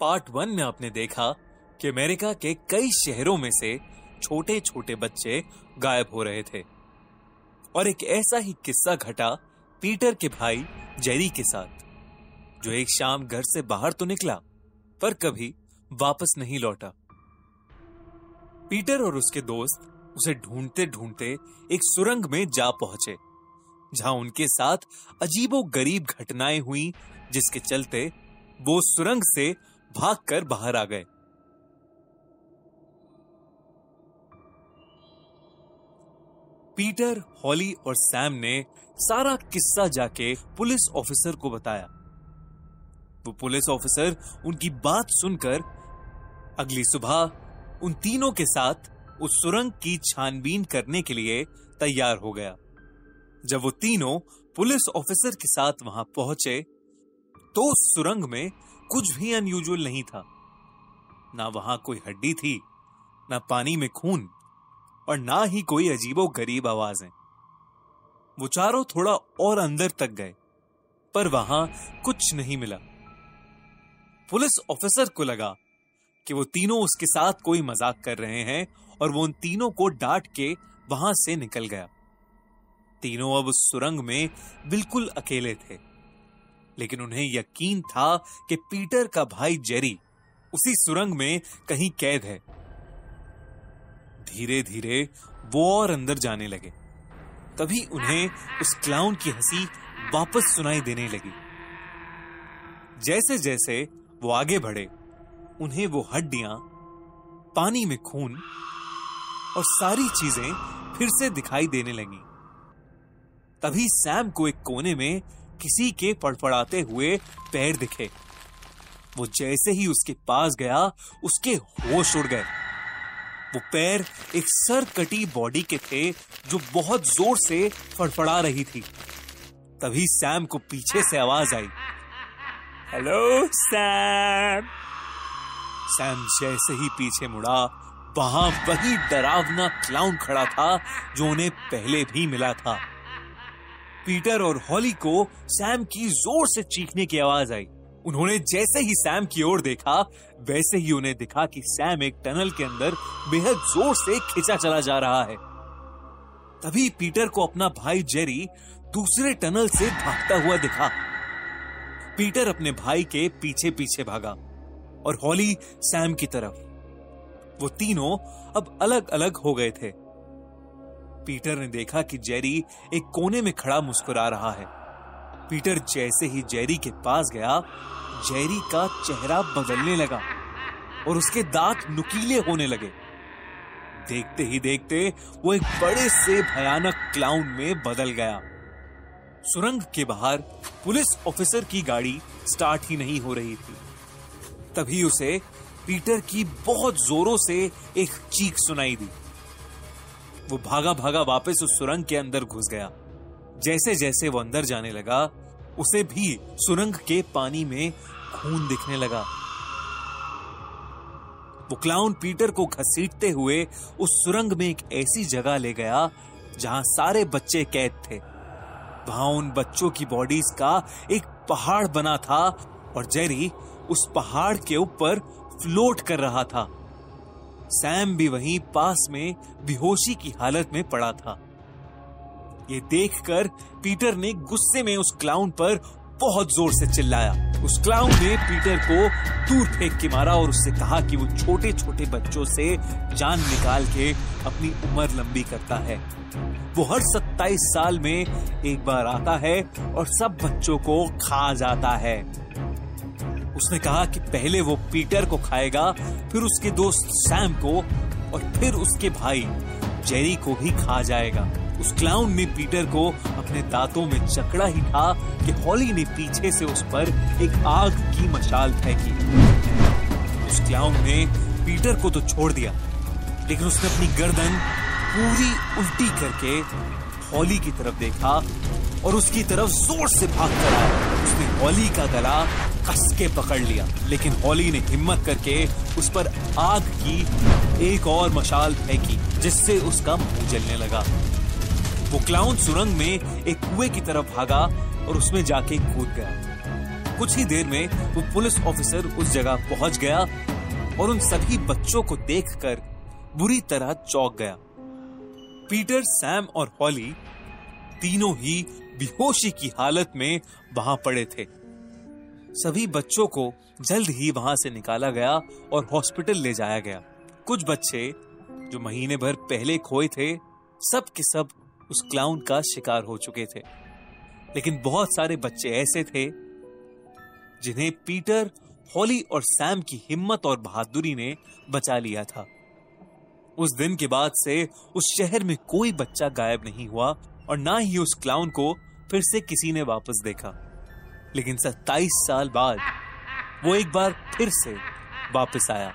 Part one में आपने देखा कि अमेरिका के कई शहरों में से छोटे छोटे बच्चे गायब हो रहे थे। और एक ऐसा ही किस्सा घटा पीटर के भाई जेरी के साथ, जो एक शाम घर से बाहर तो निकला, पर कभी वापस नहीं लौटा। पीटर और उसके दोस्त उसे ढूंढते ढूंढते एक सुरंग में जा पहुँचे, जहाँ उनके साथ अजीबो गरीब घटनाएँ हुई, जिसके चलते वो सुरंग से भागकर बाहर आ गए। पीटर, हॉली और सैम ने सारा किस्सा जाके पुलिस ऑफिसर को बताया। वो पुलिस ऑफिसर उनकी बात सुनकर अगली सुबह उन तीनों के साथ उस सुरंग की छानबीन करने के लिए तैयार हो गया। जब वो तीनों पुलिस ऑफिसर के साथ वहाँ पहुँचे तो सुरंग में कुछ भी अनयूजुअल नहीं था। ना वहाँ कोई हड्डी थी, ना पानी में खून, और ना ही कोई अजीबो गरीब आवाज़ें वो चारों थोड़ा और अंदर तक गए, पर वहाँ कुछ नहीं मिला। पुलिस ऑफिसर को लगा कि वो तीनों उसके साथ कोई मज़ाक कर रहे हैं, और वो उन तीनों को डांट के वहाँ से निकल गया। तीनों अब उस सुरंग में बिल्कुल अकेले थे। लेकिन उन्हें यकीन था कि पीटर का भाई जेरी उसी सुरंग में कहीं कैद है। धीरे धीरे वो और अंदर जाने लगे। तभी उन्हें उस क्लाउन की हँसी वापस सुनाई देने लगी। जैसे जैसे वो आगे बढ़े, उन्हें वो हड्डियाँ, पानी में खून और सारी चीज़ें फिर से दिखाई देने लगी। तभी सैम को एक कोने में किसी के पड़पड़ाते हुए पैर दिखे। वो जैसे ही उसके पास गया, उसके होश उड़ गए। वो पैर एक सर कटी बॉडी के थे जो बहुत ज़ोर से फड़फड़ा रही थी। तभी सैम को पीछे से आवाज़ आई। Hello, Sam! सैम जैसे ही पीछे मुड़ा, वहाँ वही डरावना क्लाउन खड़ा था जो उन्हें पहले भी मिला था। पीटर और हॉली को सैम की ज़ोर से चीखने की आवाज़ आई। उन्होंने जैसे ही सैम की ओर देखा, वैसे ही उन्हें दिखा कि सैम एक टनल के अंदर बेहद ज़ोर से खिंचा चला जा रहा है। तभी पीटर को अपना भाई जेरी दूसरे टनल से भागता हुआ दिखा। पीटर अपने भाई के पीछे पीछे भागा और हॉली सैम की तरफ़। वो तीनों अब अलग अलग हो गए थे। पीटर ने देखा कि जेरी एक कोने में खड़ा मुस्कुरा रहा है। पीटर जैसे ही जेरी के पास गया, जेरी का चेहरा बदलने लगा और उसके दांत नुकीले होने लगे। देखते ही देखते वो एक बड़े से भयानक क्लाउन में बदल गया। सुरंग के बाहर पुलिस ऑफिसर की गाड़ी स्टार्ट ही नहीं हो रही थी। तभी उसे पीटर की बहुत जोरों से एक चीख सुनाई दी। वो भागा भागा वापस उस सुरंग के अंदर घुस गया। जैसे जैसे वो अंदर जाने लगा, उसे भी सुरंग के पानी में खून दिखने लगा। वो क्लाउन पीटर को घसीटते हुए उस सुरंग में एक ऐसी जगह ले गया, जहाँ सारे बच्चे कैद थे। वहाँ उन बच्चों की बॉडीज का एक पहाड़ बना था और जेरी उस पहाड़ के ऊपर फ्लोट कर रहा था। सैम भी वहीं पास में बेहोशी की हालत में पड़ा था। ये देखकर पीटर ने गुस्से में उस क्लाउन पर बहुत ज़ोर से चिल्लाया। उस क्लाउन ने पीटर को दूर फेंक के मारा और उससे कहा कि वो छोटे छोटे बच्चों से जान निकाल के अपनी उम्र लंबी करता है। वो हर सत्ताईस साल में एक बार आता है और सब बच्चों को खा जाता है। उसने कहा कि पहले वो पीटर को खाएगा, फिर उसके दोस्त सैम को और फिर उसके भाई जेरी को भी खा जाएगा। उस क्लाउन ने पीटर को अपने दांतों में चकड़ा ही था कि हॉली ने पीछे से उस पर एक आग की मशाल फेंकी। उस क्लाउन ने पीटर को तो छोड़ दिया, लेकिन उसने अपनी गर्दन पूरी उल्टी करके हॉली की तरफ़ देखा और उसकी तरफ़ ज़ोर से भाग कर आया। उसने हॉली का गला कस के पकड़ लिया। लेकिन हॉली ने हिम्मत करके उस पर आग की एक और मशाल फेंकी, जिससे उसका मुँह जलने लगा। वो क्लाउन सुरंग में एक कुएँ की तरफ़ भागा और उसमें जाके कूद गया। कुछ ही देर में वो पुलिस ऑफिसर उस जगह पहुँच गया और उन सभी बच्चों को देखकर बुरी तरह चौंक गया। पीटर, सैम और हॉली तीनों ही बेहोशी की हालत में वहाँ पड़े थे। सभी बच्चों को जल्द ही वहाँ से निकाला गया और हॉस्पिटल ले जाया गया। कुछ बच्चे, जो महीने भर पहले खोए थे, सब के सब उस क्लाउन का शिकार हो चुके थे। लेकिन बहुत सारे बच्चे ऐसे थे, जिन्हें पीटर, हॉली और सैम की हिम्मत और बहादुरी ने बचा लिया था। उस दिन के बाद से उस शहर में कोई बच्चा गायब नहीं हुआ और ना ही उस क्लाउन को फिर से किसी ने वापस देखा। लेकिन 27 साल बाद वो एक बार फिर से वापस आया।